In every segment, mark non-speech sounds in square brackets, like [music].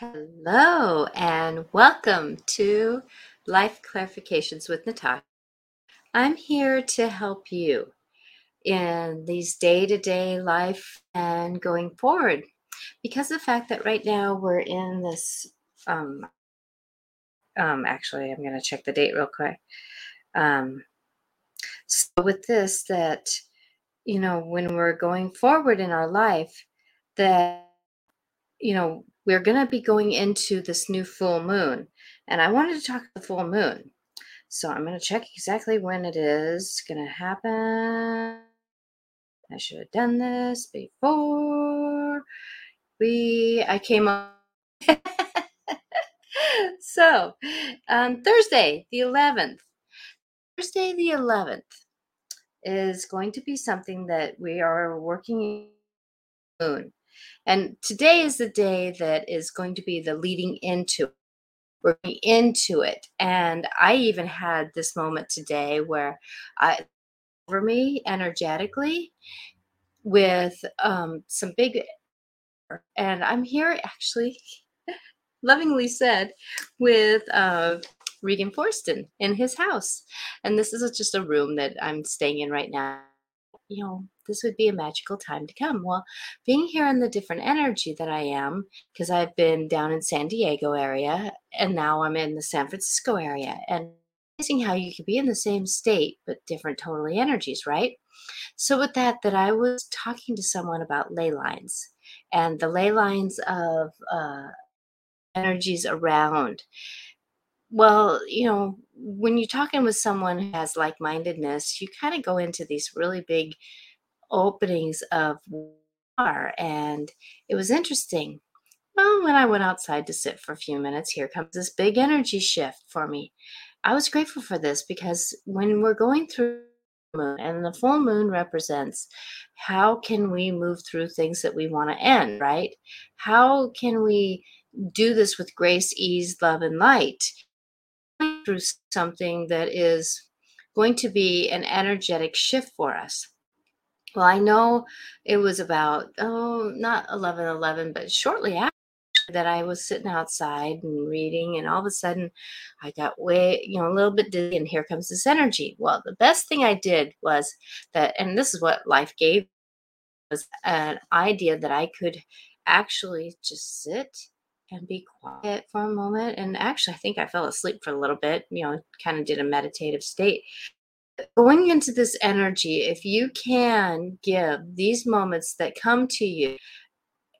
Hello, and welcome to Life Clarifications with Natasha. I'm here to help you in these day to day life and going forward because the fact that right now we're in this. Um, um, actually, I'm going to check the date real quick. Um, so, with this, that you know, when we're going forward in our life, that you know, we're going to be going into this new full moon. And I wanted to talk the full moon. So I'm going to check exactly when it is going to happen. I should have done this before we I came on. [laughs] so, um, Thursday, the 11th. Thursday, the 11th is going to be something that we are working moon. And today is the day that is going to be the leading into working into it. And I even had this moment today where I over me energetically with um, some big and I'm here actually [laughs] lovingly said with uh, Regan Forston in his house. And this is just a room that I'm staying in right now. You know, this would be a magical time to come. Well, being here in the different energy that I am, because I've been down in San Diego area and now I'm in the San Francisco area, and amazing how you could be in the same state but different totally energies, right? So with that, that I was talking to someone about ley lines and the ley lines of uh, energies around. Well, you know, when you're talking with someone who has like mindedness, you kind of go into these really big openings of war. And it was interesting. Well, when I went outside to sit for a few minutes, here comes this big energy shift for me. I was grateful for this because when we're going through moon and the full moon represents how can we move through things that we want to end right how can we do this with grace ease love and light through something that is going to be an energetic shift for us well, I know it was about, oh, not 11 11, but shortly after that I was sitting outside and reading, and all of a sudden I got way, you know, a little bit dizzy, and here comes this energy. Well, the best thing I did was that, and this is what life gave was an idea that I could actually just sit and be quiet for a moment. And actually, I think I fell asleep for a little bit, you know, kind of did a meditative state going into this energy, if you can give these moments that come to you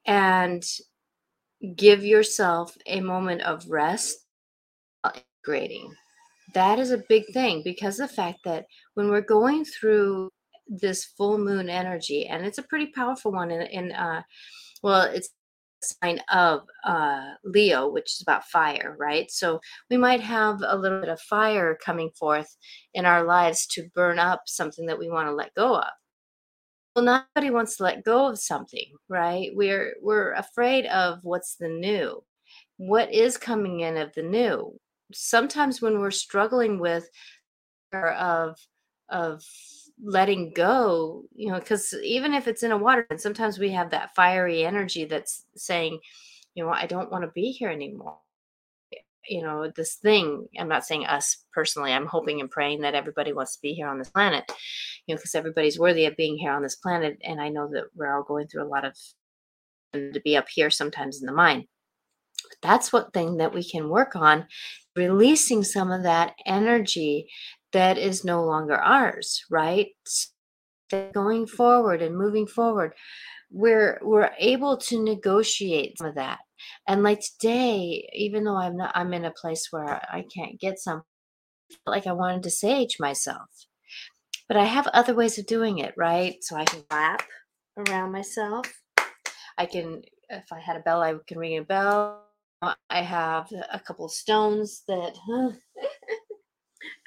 and give yourself a moment of rest, grading, that is a big thing because the fact that when we're going through this full moon energy, and it's a pretty powerful one in, in uh, well, it's sign of uh, Leo, which is about fire, right? So we might have a little bit of fire coming forth in our lives to burn up something that we want to let go of. Well, nobody wants to let go of something, right? We're we're afraid of what's the new. What is coming in of the new? Sometimes when we're struggling with of of letting go, you know, because even if it's in a water, and sometimes we have that fiery energy that's saying, you know, I don't want to be here anymore. You know, this thing, I'm not saying us personally, I'm hoping and praying that everybody wants to be here on this planet, you know, because everybody's worthy of being here on this planet. And I know that we're all going through a lot of to be up here sometimes in the mind. But that's what thing that we can work on releasing some of that energy that is no longer ours, right? Going mm-hmm. forward and moving forward, we're we're able to negotiate some of that. And like today, even though I'm not I'm in a place where I can't get some like I wanted to sage myself. But I have other ways of doing it, right? So I can clap around myself. I can if I had a bell, I can ring a bell. I have a couple of stones that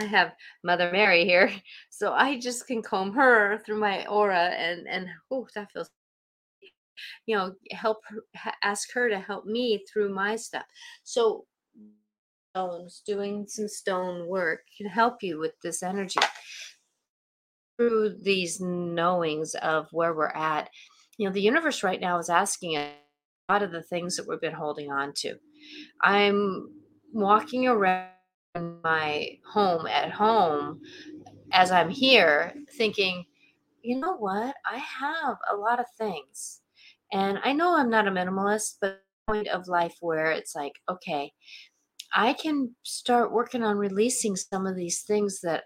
I have Mother Mary here, [laughs] so I just can comb her through my aura, and and oh, that feels, you know, help her, ask her to help me through my stuff. So stones, doing some stone work can help you with this energy through these knowings of where we're at. You know, the universe right now is asking a lot of the things that we've been holding on to. I'm walking around my home at home as I'm here thinking, you know what? I have a lot of things. And I know I'm not a minimalist, but point of life where it's like, okay, I can start working on releasing some of these things that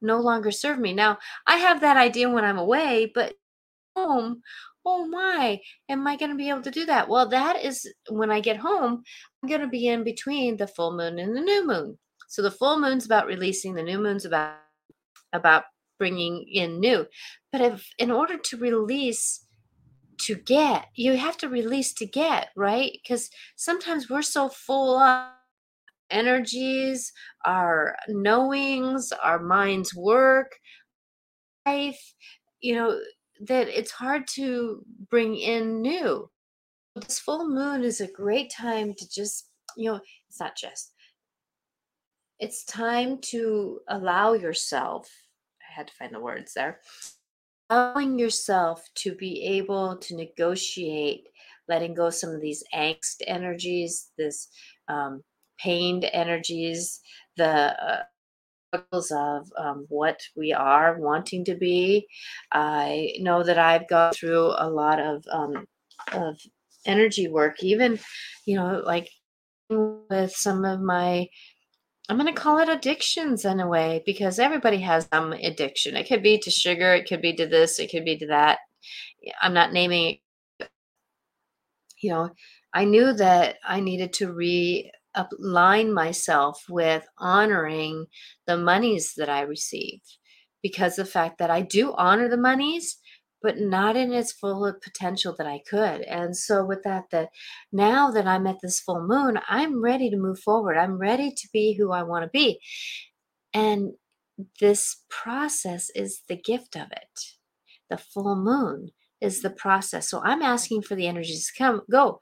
no longer serve me. Now, I have that idea when I'm away, but home, oh my, am I going to be able to do that? Well, that is when I get home, I'm going to be in between the full moon and the new moon. So the full moon's about releasing, the new moon's about about bringing in new. But if in order to release to get, you have to release to get, right? Because sometimes we're so full of energies, our knowings, our mind's work, life, you know, that it's hard to bring in new. This full moon is a great time to just, you know, it's not just, it's time to allow yourself, I had to find the words there, allowing yourself to be able to negotiate letting go some of these angst energies, this um, pained energies, the uh, struggles of um, what we are wanting to be. I know that I've gone through a lot of um, of energy work, even you know, like with some of my I'm going to call it addictions in a way because everybody has some addiction. It could be to sugar, it could be to this, it could be to that. I'm not naming it. You know, I knew that I needed to re align myself with honoring the monies that I receive because the fact that I do honor the monies, but not in its full potential that I could. And so with that, that now that I'm at this full moon, I'm ready to move forward. I'm ready to be who I want to be. And this process is the gift of it. The full moon is the process. So I'm asking for the energies to come, go.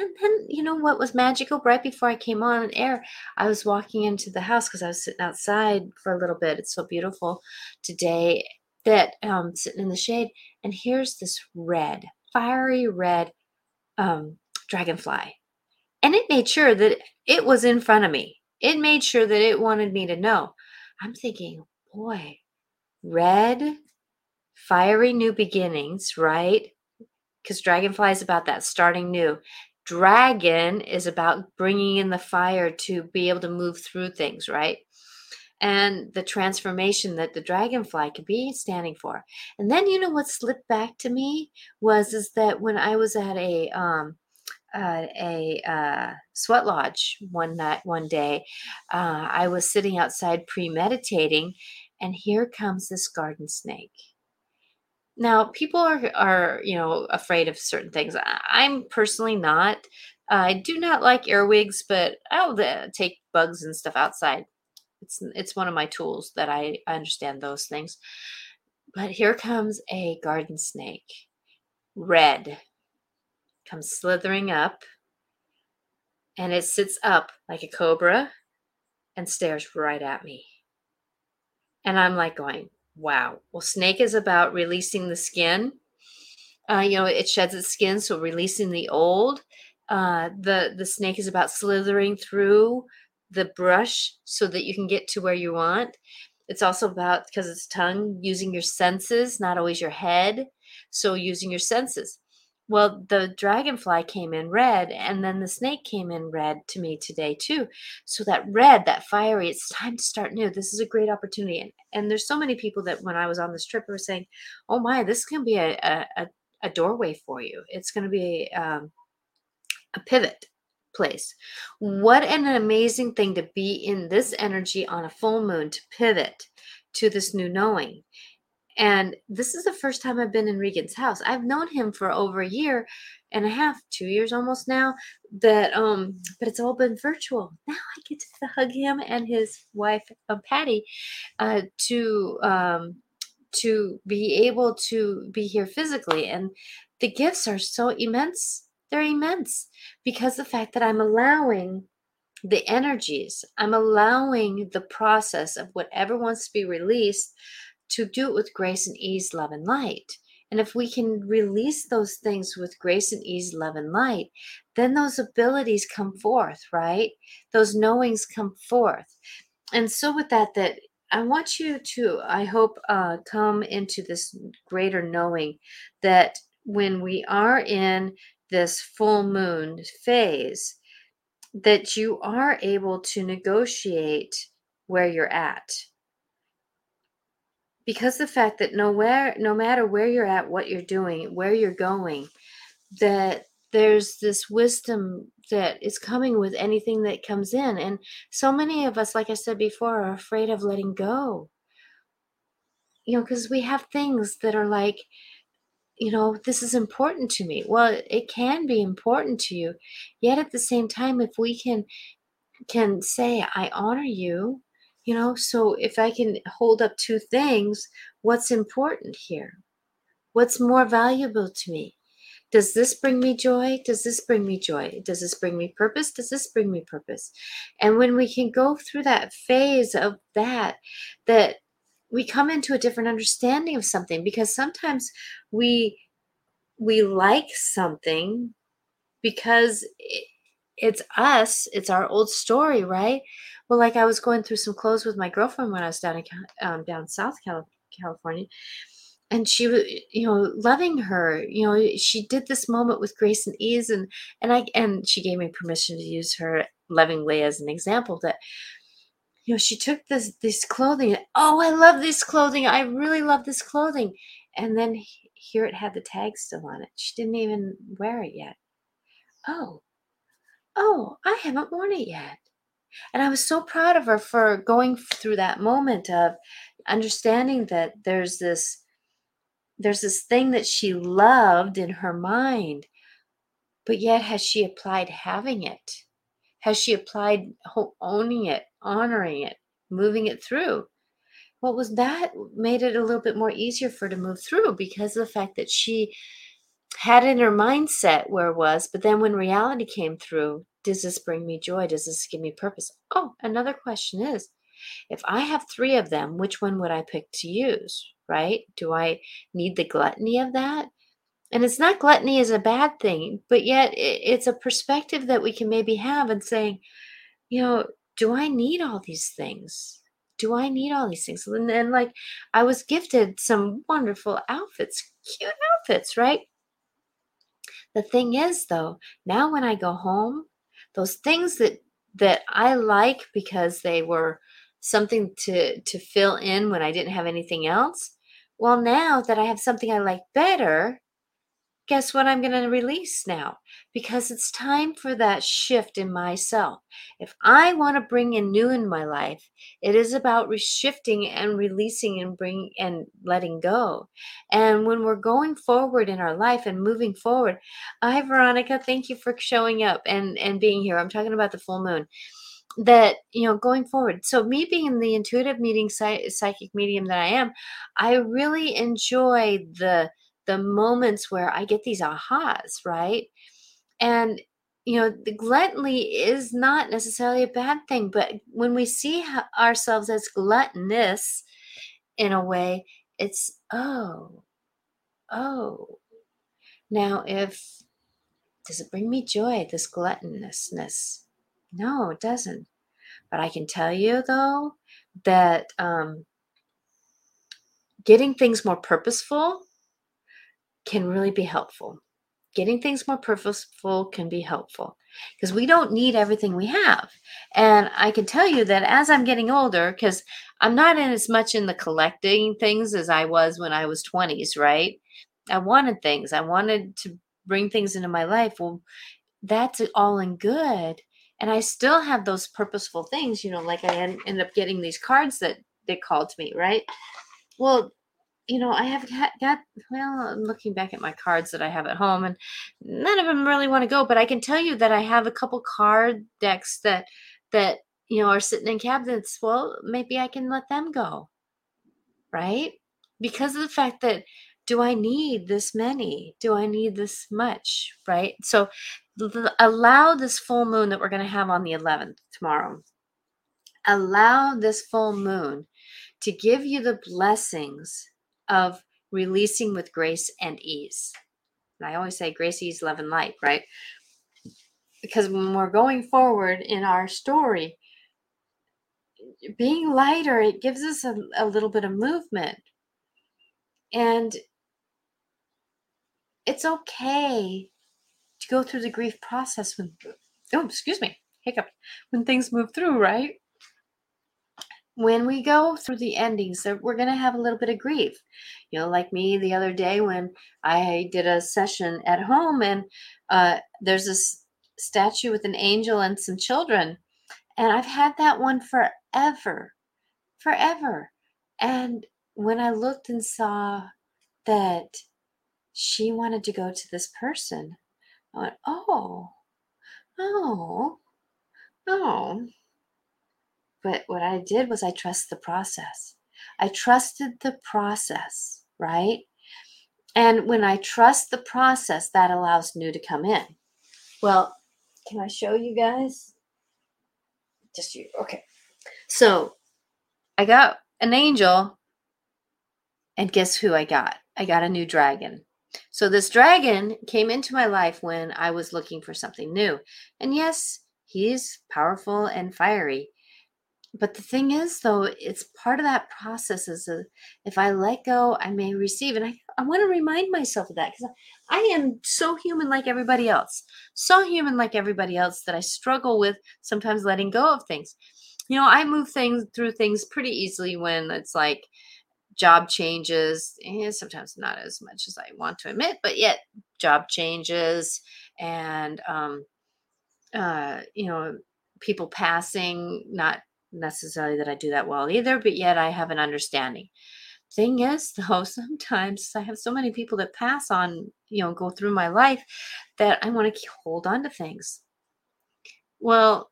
And then, you know what was magical? Right before I came on air, I was walking into the house because I was sitting outside for a little bit. It's so beautiful today that um sitting in the shade. And here's this red, fiery red um, dragonfly. And it made sure that it was in front of me. It made sure that it wanted me to know. I'm thinking, boy, red, fiery new beginnings, right? Because dragonfly is about that starting new dragon is about bringing in the fire to be able to move through things, right? And the transformation that the dragonfly could be standing for. And then you know what slipped back to me was is that when I was at a um uh, a uh, sweat lodge one night one day uh, i was sitting outside premeditating and here comes this garden snake now, people are are you know afraid of certain things. I'm personally not. I do not like earwigs, but I'll uh, take bugs and stuff outside. It's it's one of my tools that I, understand those things. But here comes a garden snake, red, comes slithering up, and it sits up like a cobra and stares right at me. And I'm like going, Wow. Well, snake is about releasing the skin. Uh, you know, it sheds its skin, so releasing the old. Uh, the the snake is about slithering through the brush so that you can get to where you want. It's also about because it's tongue using your senses, not always your head. So using your senses. Well, the dragonfly came in red, and then the snake came in red to me today too. So that red, that fiery, it's time to start new. This is a great opportunity. And, and there's so many people that when I was on this trip were saying, "Oh my, this can be a a, a doorway for you. It's going to be um, a pivot place. What an amazing thing to be in this energy on a full moon to pivot to this new knowing. And this is the first time I've been in Regan's house. I've known him for over a year and a half, two years almost now. That um, but it's all been virtual. Now I get to hug him and his wife, uh, Patty, uh, to um, to be able to be here physically. And the gifts are so immense. They're immense because the fact that I'm allowing the energies, I'm allowing the process of whatever wants to be released to do it with grace and ease, love and light. And if we can release those things with grace and ease, love and light, then those abilities come forth, right? Those knowings come forth. And so, with that, that I want you to, I hope, uh, come into this greater knowing that when we are in this full moon phase, that you are able to negotiate where you're at. Because the fact that nowhere no matter where you're at what you're doing where you're going that there's this wisdom that is coming with anything that comes in. And so many of us like i said before are afraid of letting go. You know because we have things that are like you know this is important to me well it can be important to you yet at the same time if we can can say i honor you you know, so if I can hold up two things, what's important here? What's more valuable to me? Does this bring me joy? Does this bring me joy? Does this bring me purpose? Does this bring me purpose? And when we can go through that phase of that, that we come into a different understanding of something because sometimes we we like something because it, it's us, it's our old story, right? Well, like I was going through some clothes with my girlfriend when I was down in um, down South California, and she was, you know, loving her. You know, she did this moment with grace and ease, and and I and she gave me permission to use her lovingly as an example that you know she took this this clothing oh i love this clothing i really love this clothing and then here it had the tag still on it. She didn't even wear it yet. Oh. Oh i haven't worn it yet. And I was so proud of her for going through that moment of understanding that there's this there's this thing that she loved in her mind but yet has she applied having it? Has she applied owning it honoring it moving it through what was that made it a little bit more easier for her to move through because of the fact that she had in her mindset where it was but then when reality came through does this bring me joy? Does this give me purpose? Oh, another question is if I have three of them, which one would I pick to use? Right? Do I need the gluttony of that? And it's not gluttony is a bad thing, but yet it's a perspective that we can maybe have and saying, you know, do I need all these things? Do I need all these things? And then, like, I was gifted some wonderful outfits, cute outfits, right? The thing is, though, now when I go home, those things that that I like because they were something to to fill in when I didn't have anything else. Well, now that I have something I like better, guess what I'm going to release now? Because it's time for that shift in myself. If I want to bring in new in my life, it is about shifting and releasing and bring and letting go. And when we're going forward in our life and moving forward, hi Veronica, thank you for showing up and and being here. I'm talking about the full moon that you know going forward so me being the intuitive meeting psychic medium that i am i really enjoy the the moments where I get these ahas, right? And you know, the gluttony is not necessarily a bad thing, but when we see ourselves as gluttonous in a way, it's oh, oh. Now, if does it bring me joy, this gluttonousness? No, it doesn't. But I can tell you though that um, getting things more purposeful can really be helpful. Getting things more purposeful can be helpful because we don't need everything we have. And I can tell you that as I'm getting older, because I'm not in as much in the collecting things as I was when I was 20s, right? I wanted things, I wanted to bring things into my life. Well, that's all in good. And I still have those purposeful things, you know, like I end up getting these cards that they called me, right? Well, you know, I have got, well, I'm looking back at my cards that I have at home, and none of them really want to go. But I can tell you that I have a couple card decks that that you know are sitting in cabinets. Well, maybe I can let them go, right? Because of the fact that do I need this many? Do I need this much? Right? So allow this full moon that we're going to have on the 11th tomorrow. Allow this full moon to give you the blessings of releasing with grace and ease. And I always say grace, ease, love, and light, right? Because when we're going forward in our story, being lighter, it gives us a, a little bit of movement. And it's okay to go through the grief process when, oh, excuse me, hiccup, when things move through, right? When we go through the endings, we're going to have a little bit of grief. You know, like me the other day when I did a session at home and uh, there's this statue with an angel and some children. And I've had that one forever, forever. And when I looked and saw that she wanted to go to this person. I went, oh, oh, oh. But what I did was I trust the process. I trusted the process, right? And when I trust the process, that allows new to come in. Well, can I show you guys? Just you. Okay. So I got an angel, and guess who I got? I got a new dragon. So this dragon came into my life when I was looking for something new. And yes, he's powerful and fiery. But the thing is, though, it's part of that process. Is a, if I let go, I may receive. And I, I want to remind myself of that because I am so human like everybody else. So human like everybody else that I struggle with sometimes letting go of things. You know, I move things through things pretty easily when it's like, job changes, and sometimes not as much as I want to admit, but yet job changes and, um, uh, you know, people passing, not necessarily that I do that well either, but yet I have an understanding. Thing is, [laughs] though, sometimes I have so many people that pass on, you know, go through my life that I want to hold on to things. Well,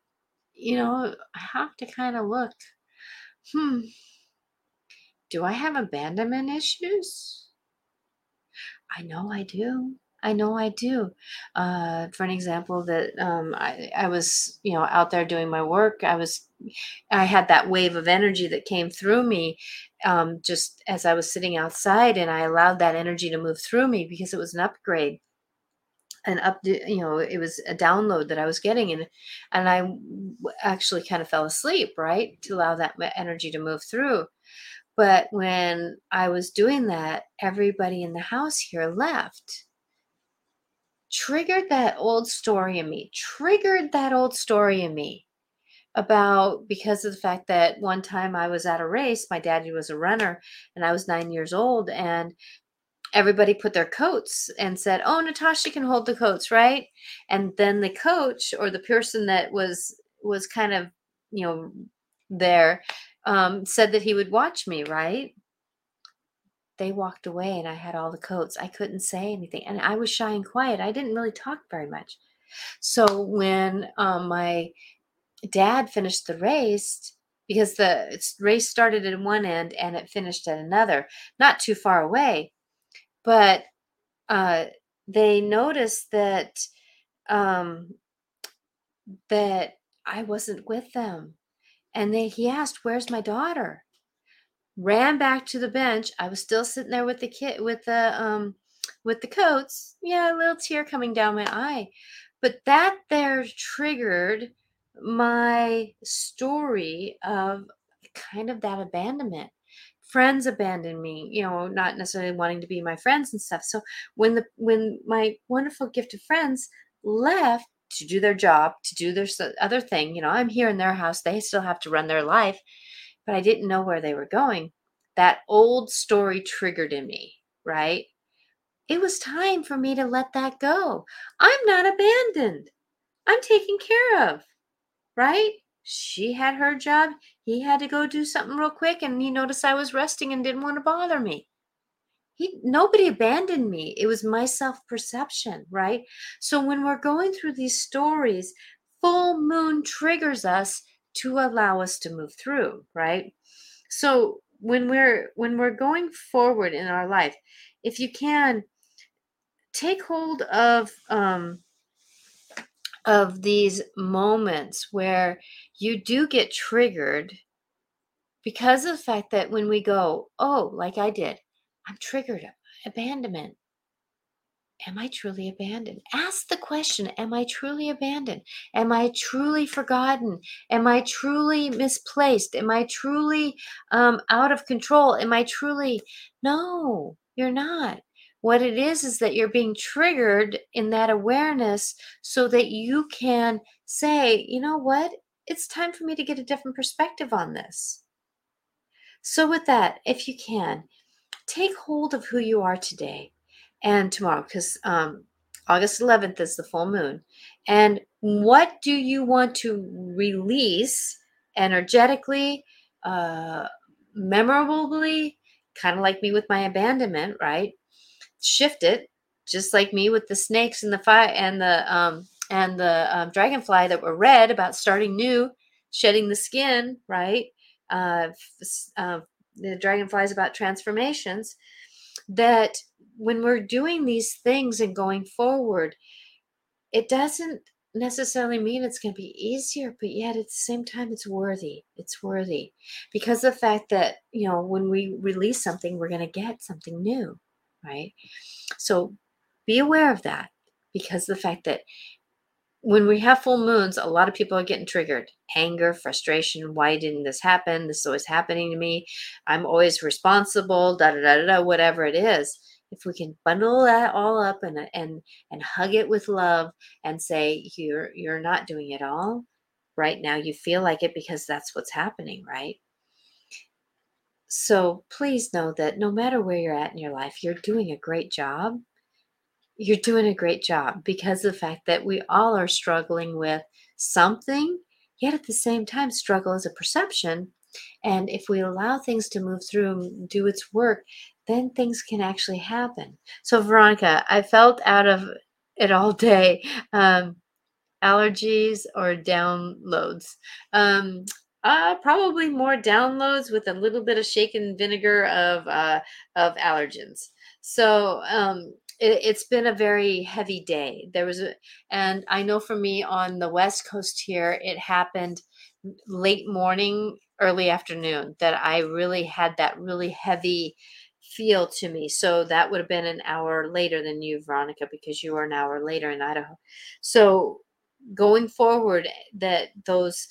you know, I have to kind of look, hmm, do I have abandonment issues? I know I do. I know I do. Uh, for an example, that um, I, I was, you know, out there doing my work. I was, I had that wave of energy that came through me, um, just as I was sitting outside, and I allowed that energy to move through me because it was an upgrade, an up, you know, it was a download that I was getting, and and I actually kind of fell asleep, right, to allow that energy to move through. But when I was doing that, everybody in the house here left. Triggered that old story in me, triggered that old story in me about because of the fact that one time I was at a race, my daddy was a runner, and I was nine years old, and everybody put their coats and said, Oh, Natasha can hold the coats, right? And then the coach or the person that was was kind of, you know, there um, said that he would watch me, right? They walked away and I had all the coats. I couldn't say anything. And I was shy and quiet. I didn't really talk very much. So when um, my dad finished the race, because the race started at one end and it finished at another, not too far away, but uh, they noticed that um, that I wasn't with them and then he asked, Where's my daughter? Ran back to the bench. I was still sitting there with the kid with the um with the coats. Yeah, a little tear coming down my eye. But that there triggered my story of kind of that abandonment friends abandoned me you know not necessarily wanting to be my friends and stuff so when the when my wonderful gift of friends left to do their job, to do their other thing. You know, I'm here in their house. They still have to run their life, but I didn't know where they were going. That old story triggered in me, right? It was time for me to let that go. I'm not abandoned. I'm taken care of, right? She had her job. He had to go do something real quick, and he noticed I was resting and didn't want to bother me he nobody abandoned me it was my self perception right so when we're going through these stories full moon triggers us to allow us to move through right so when we're when we're going forward in our life if you can take hold of um of these moments where you do get triggered because of the fact that when we go oh like i did I'm triggered. Abandonment. Am I truly abandoned? Ask the question Am I truly abandoned? Am I truly forgotten? Am I truly misplaced? Am I truly um, out of control? Am I truly. No, you're not. What it is is that you're being triggered in that awareness so that you can say, you know what? It's time for me to get a different perspective on this. So, with that, if you can, take hold of who you are today and tomorrow because um, August 11th is the full moon. And what do you want to release energetically, uh, memorably, kind of like me with my abandonment, right? Shift it, just like me with the snakes and the fire and the um, and the um, dragonfly that were read about starting new, shedding the skin, right? Uh, uh, the dragonflies about transformations. That when we're doing these things and going forward, it doesn't necessarily mean it's going to be easier, but yet at the same time, it's worthy. It's worthy because the fact that, you know, when we release something, we're going to get something new, right? So be aware of that because the fact that when we have full moons, a lot of people are getting triggered anger, frustration. Why didn't this happen? This is always happening to me. I'm always responsible, da da da da, whatever it is if we can bundle that all up and and and hug it with love and say you're you're not doing it all right now you feel like it because that's what's happening right so please know that no matter where you're at in your life you're doing a great job you're doing a great job because of the fact that we all are struggling with something yet at the same time struggle is a perception and if we allow things to move through and do its work then things can actually happen. So, Veronica, I felt out of it all day. Um, allergies or downloads? Um, uh, probably more downloads with a little bit of shaken vinegar of uh, of allergens. So um, it, has been a very heavy day. There was a, and I know for me on the West Coast here, it happened late morning, early afternoon that I really had that really heavy feel to me. So that would have been an hour later than you, Veronica, because you are an hour later in Idaho. So going forward, that those,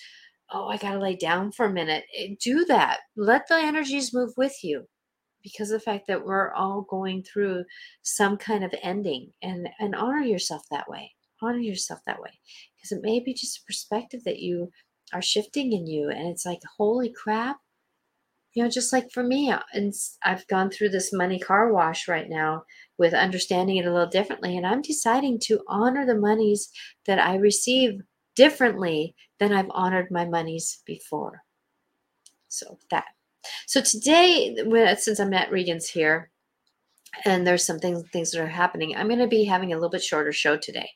oh, I got to lay down for a minute, eh, do that. Let the energies move with you because the fact that we're all going through some kind of ending and and honor yourself that way. Honor yourself that way because it may be just a perspective that you are shifting in you and it's like holy crap. You know just like for me uh, and i've gone through this money car wash right now with understanding it a little differently and i'm deciding to honor the monies that i receive differently than i've honored my monies before. So that. So today since i'm at regan's here and there's some things things that are happening i'm going to be having a little bit shorter show today.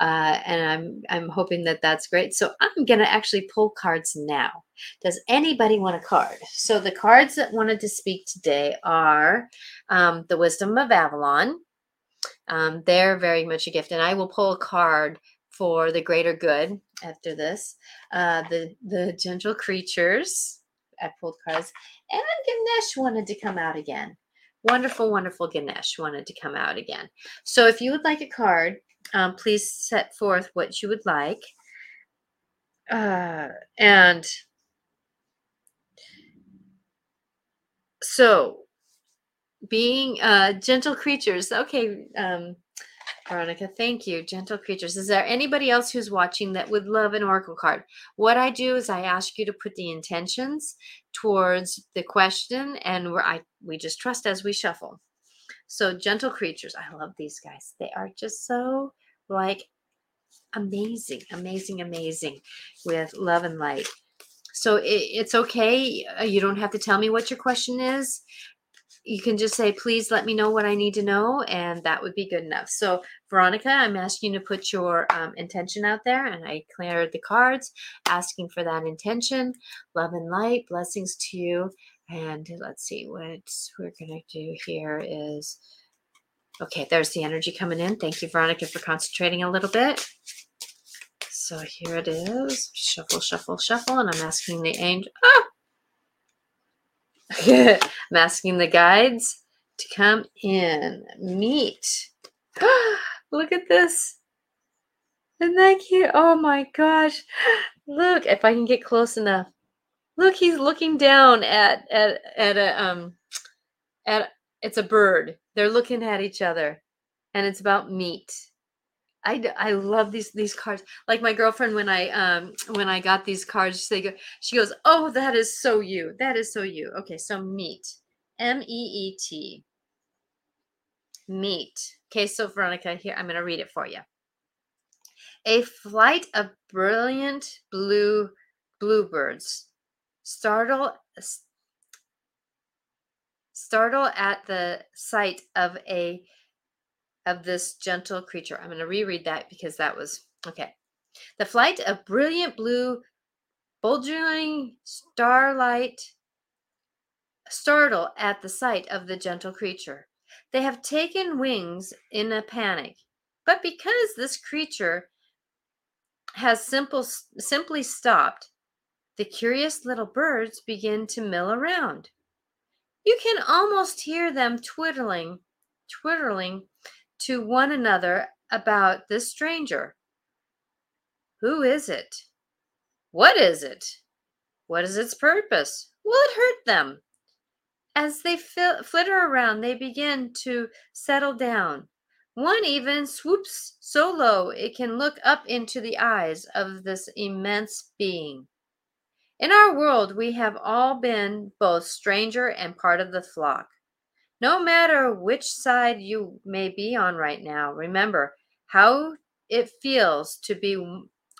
Uh, and i'm i'm hoping that that's great. So i'm going to actually pull cards now. Does anybody want a card? So the cards that wanted to speak today are um, the wisdom of avalon. Um, they're very much a gift and i will pull a card for the greater good after this uh, the the gentle creatures i pulled cards and ganesh wanted to come out again wonderful, wonderful Ganesh wanted to come out again. So if you would like a card, um, please set forth what you would like. Uh, and so being uh, gentle creatures. Okay, um, Veronica, thank you. Gentle creatures. Is there anybody else who's watching that would love an oracle card? What I do is I ask you to put the intentions towards the question, and we're, I we just trust as we shuffle. So, gentle creatures. I love these guys. They are just so like amazing, amazing, amazing with love and light. So it, it's okay. Uh, you don't have to tell me what your question is you can just say, please let me know what I need to know, and that would be good enough. So, Veronica, I'm asking you to put your um, intention out there, and I cleared the cards asking for that intention. Love and light, blessings to you. And let's see what we're going to do here is okay, there's the energy coming in. Thank you, Veronica, for concentrating a little bit. So here it is. Shuffle, shuffle, shuffle. And I'm asking the angel. Ah! [laughs] I'm asking the guides to come in. Meet. [gasps] Look at this. Isn't that cute? Oh my gosh. [gasps] Look, if I can get close enough. Look, he's looking down at at at a um at it's a bird. They're looking at each other and it's about meat. I, I love these these cards. Like my girlfriend when I um when I got these cards, she go, she goes, "Oh, that is so you. That is so you." Okay, so meet. M E E T. Meet. Okay, so Veronica, here I'm going to read it for you. A flight of brilliant blue bluebirds startle startle at the sight of a of this gentle creature. I'm going to reread that because that was okay. The flight of brilliant blue, bulging starlight startle at the sight of the gentle creature. They have taken wings in a panic. But because this creature has simple, simply stopped, the curious little birds begin to mill around. You can almost hear them twiddling, twiddling to one another about this stranger. Who is it? What is it? What is its purpose? Will it hurt them? As they flitter around, they begin to settle down. One even swoops so low it can look up into the eyes of this immense being. In our world, we have all been both stranger and part of the flock. No matter which side you may be on right now, remember how it feels to be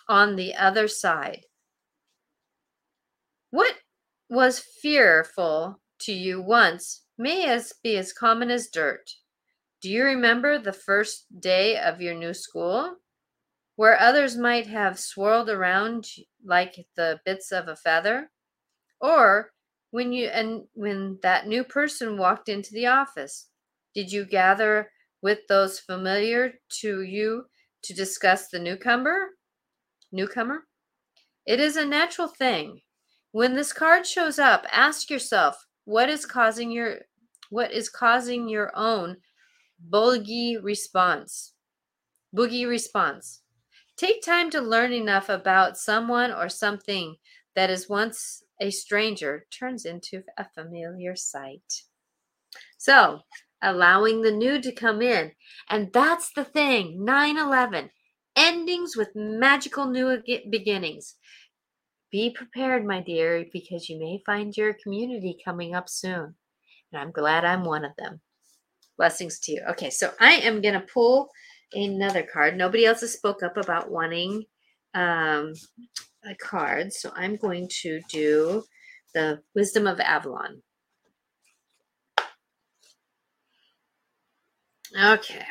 on the other side. What was fearful to you once may as be as common as dirt. Do you remember the first day of your new school? Where others might have swirled around like the bits of a feather? Or when you and when that new person walked into the office, did you gather with those familiar to you to discuss the newcomer? Newcomer? It is a natural thing. When this card shows up, ask yourself, what is causing your what is causing your own boogie response? Boogie response. Take time to learn enough about someone or something that is once a stranger turns into a familiar sight. So, allowing the new to come in. And that's the thing 9 11, endings with magical new beginnings. Be prepared, my dear, because you may find your community coming up soon. And I'm glad I'm one of them. Blessings to you. Okay, so I am going to pull another card. Nobody else has spoke up about wanting um, a card, so I'm going to do the Wisdom of Avalon. Okay.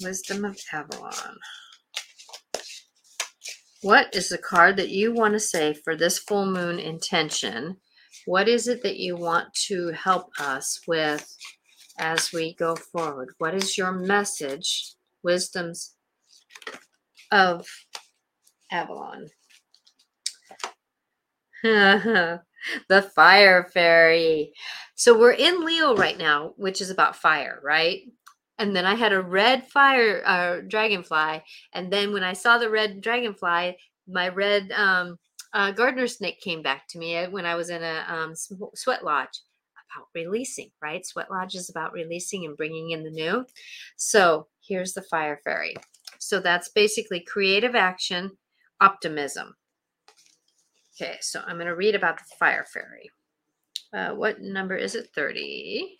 Wisdom of Avalon. What is the card that you want to say for this full moon intention? What is it that you want to help us with as we go forward? What is your message, wisdoms of Avalon? [laughs] the fire fairy. So we're in Leo right now, which is about fire, right? and then I had a red fire uh, dragonfly, and then when I saw the red dragonfly, my red um, uh, gardener snake came back to me when I was in a um, sweat lodge about releasing. Right, sweat lodge is about releasing and bringing in the new. So here's the fire fairy. So that's basically creative action, optimism. Okay, so I'm going to read about the fire fairy. Uh, what number is it? 30.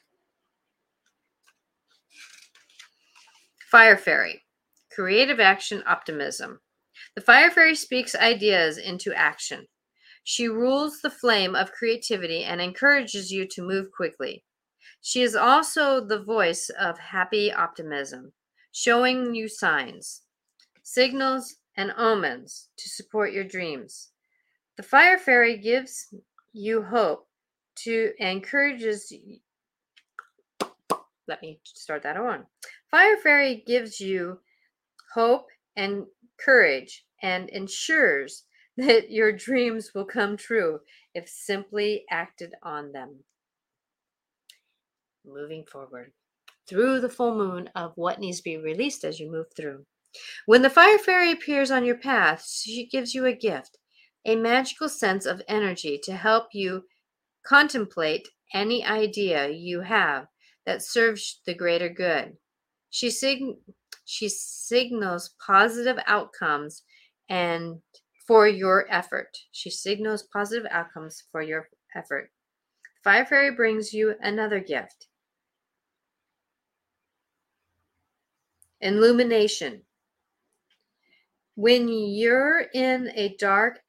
Fire Fairy Creative Action Optimism. The Fire Fairy speaks ideas into action. She rules the flame of creativity and encourages you to move quickly. She is also the voice of happy optimism, showing you signs, signals, and omens to support your dreams. The Fire Fairy gives you hope to encourages let me start that on. Fire Fairy gives you hope and courage and ensures [laughs] that your dreams will come true if simply acted on them. Moving forward through the full moon of what needs to be released as you move through. When the fire fairy appears on your path, she gives you a gift, a magical sense of energy to help you contemplate any idea you have that serves the greater good. She, sig- she signals positive outcomes and for your effort. She signals positive outcomes for your effort. Fire Fairy brings you another gift illumination. When you're in a dark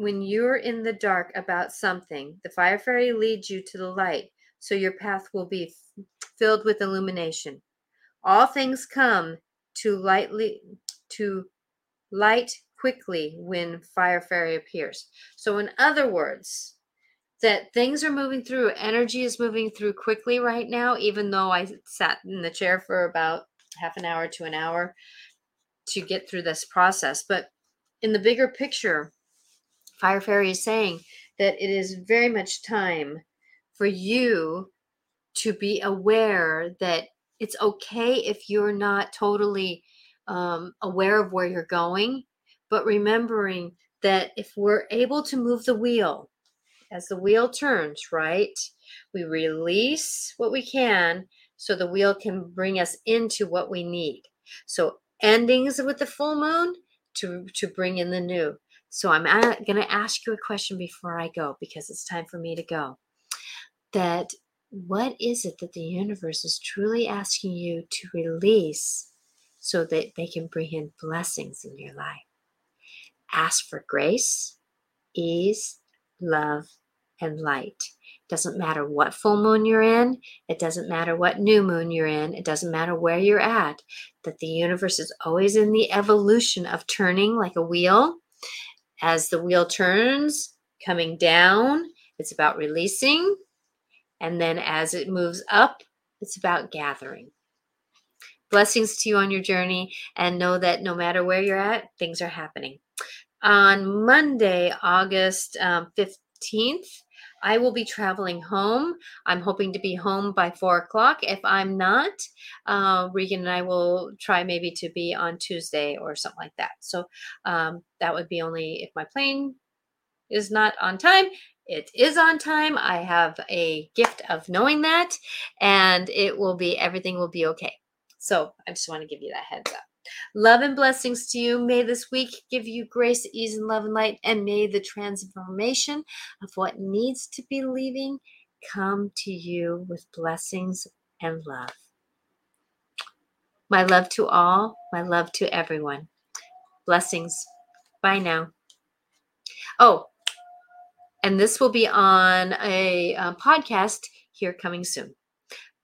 when you're in the dark about something, the fire fairy leads you to the light, so your path will be filled with illumination. All things come to lightly to light quickly when fire fairy appears. So in other words, that things are moving through, energy is moving through quickly right now even though I sat in the chair for about half an hour to an hour to get through this process. But in the bigger picture, Fire Fairy is saying that it is very much time for you to be aware that it's okay if you're not totally um, aware of where you're going, but remembering that if we're able to move the wheel as the wheel turns, right, we release what we can so the wheel can bring us into what we need. So endings with the full moon to to bring in the new. So I'm going to ask you a question before I go because it's time for me to go. That what is it that the universe is truly asking you to release so that they can bring in blessings in your life? Ask for grace, ease, love, and light. Doesn't matter what full moon you're in, it doesn't matter what new moon you're in, it doesn't matter where you're at, that the universe is always in the evolution of turning like a wheel. As the wheel turns, coming down, it's about releasing. And then as it moves up, it's about gathering. Blessings to you on your journey, and know that no matter where you're at, things are happening. On Monday, August um, 15th, I will be traveling home. I'm hoping to be home by four o'clock. If I'm not, uh, Regan and I will try maybe to be on Tuesday or something like that. So um, that would be only if my plane is not on time. It is on time. I have a gift of knowing that, and it will be everything will be okay. So I just want to give you that heads up. Love and blessings to you. May this week give you grace, ease, and love and light. And may the transformation of what needs to be leaving come to you with blessings and love. My love to all, my love to everyone. Blessings. Bye now. Oh, and this will be on a, a podcast here coming soon.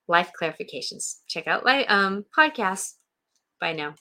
Life clarifications. Check out my um, podcast. Bye now.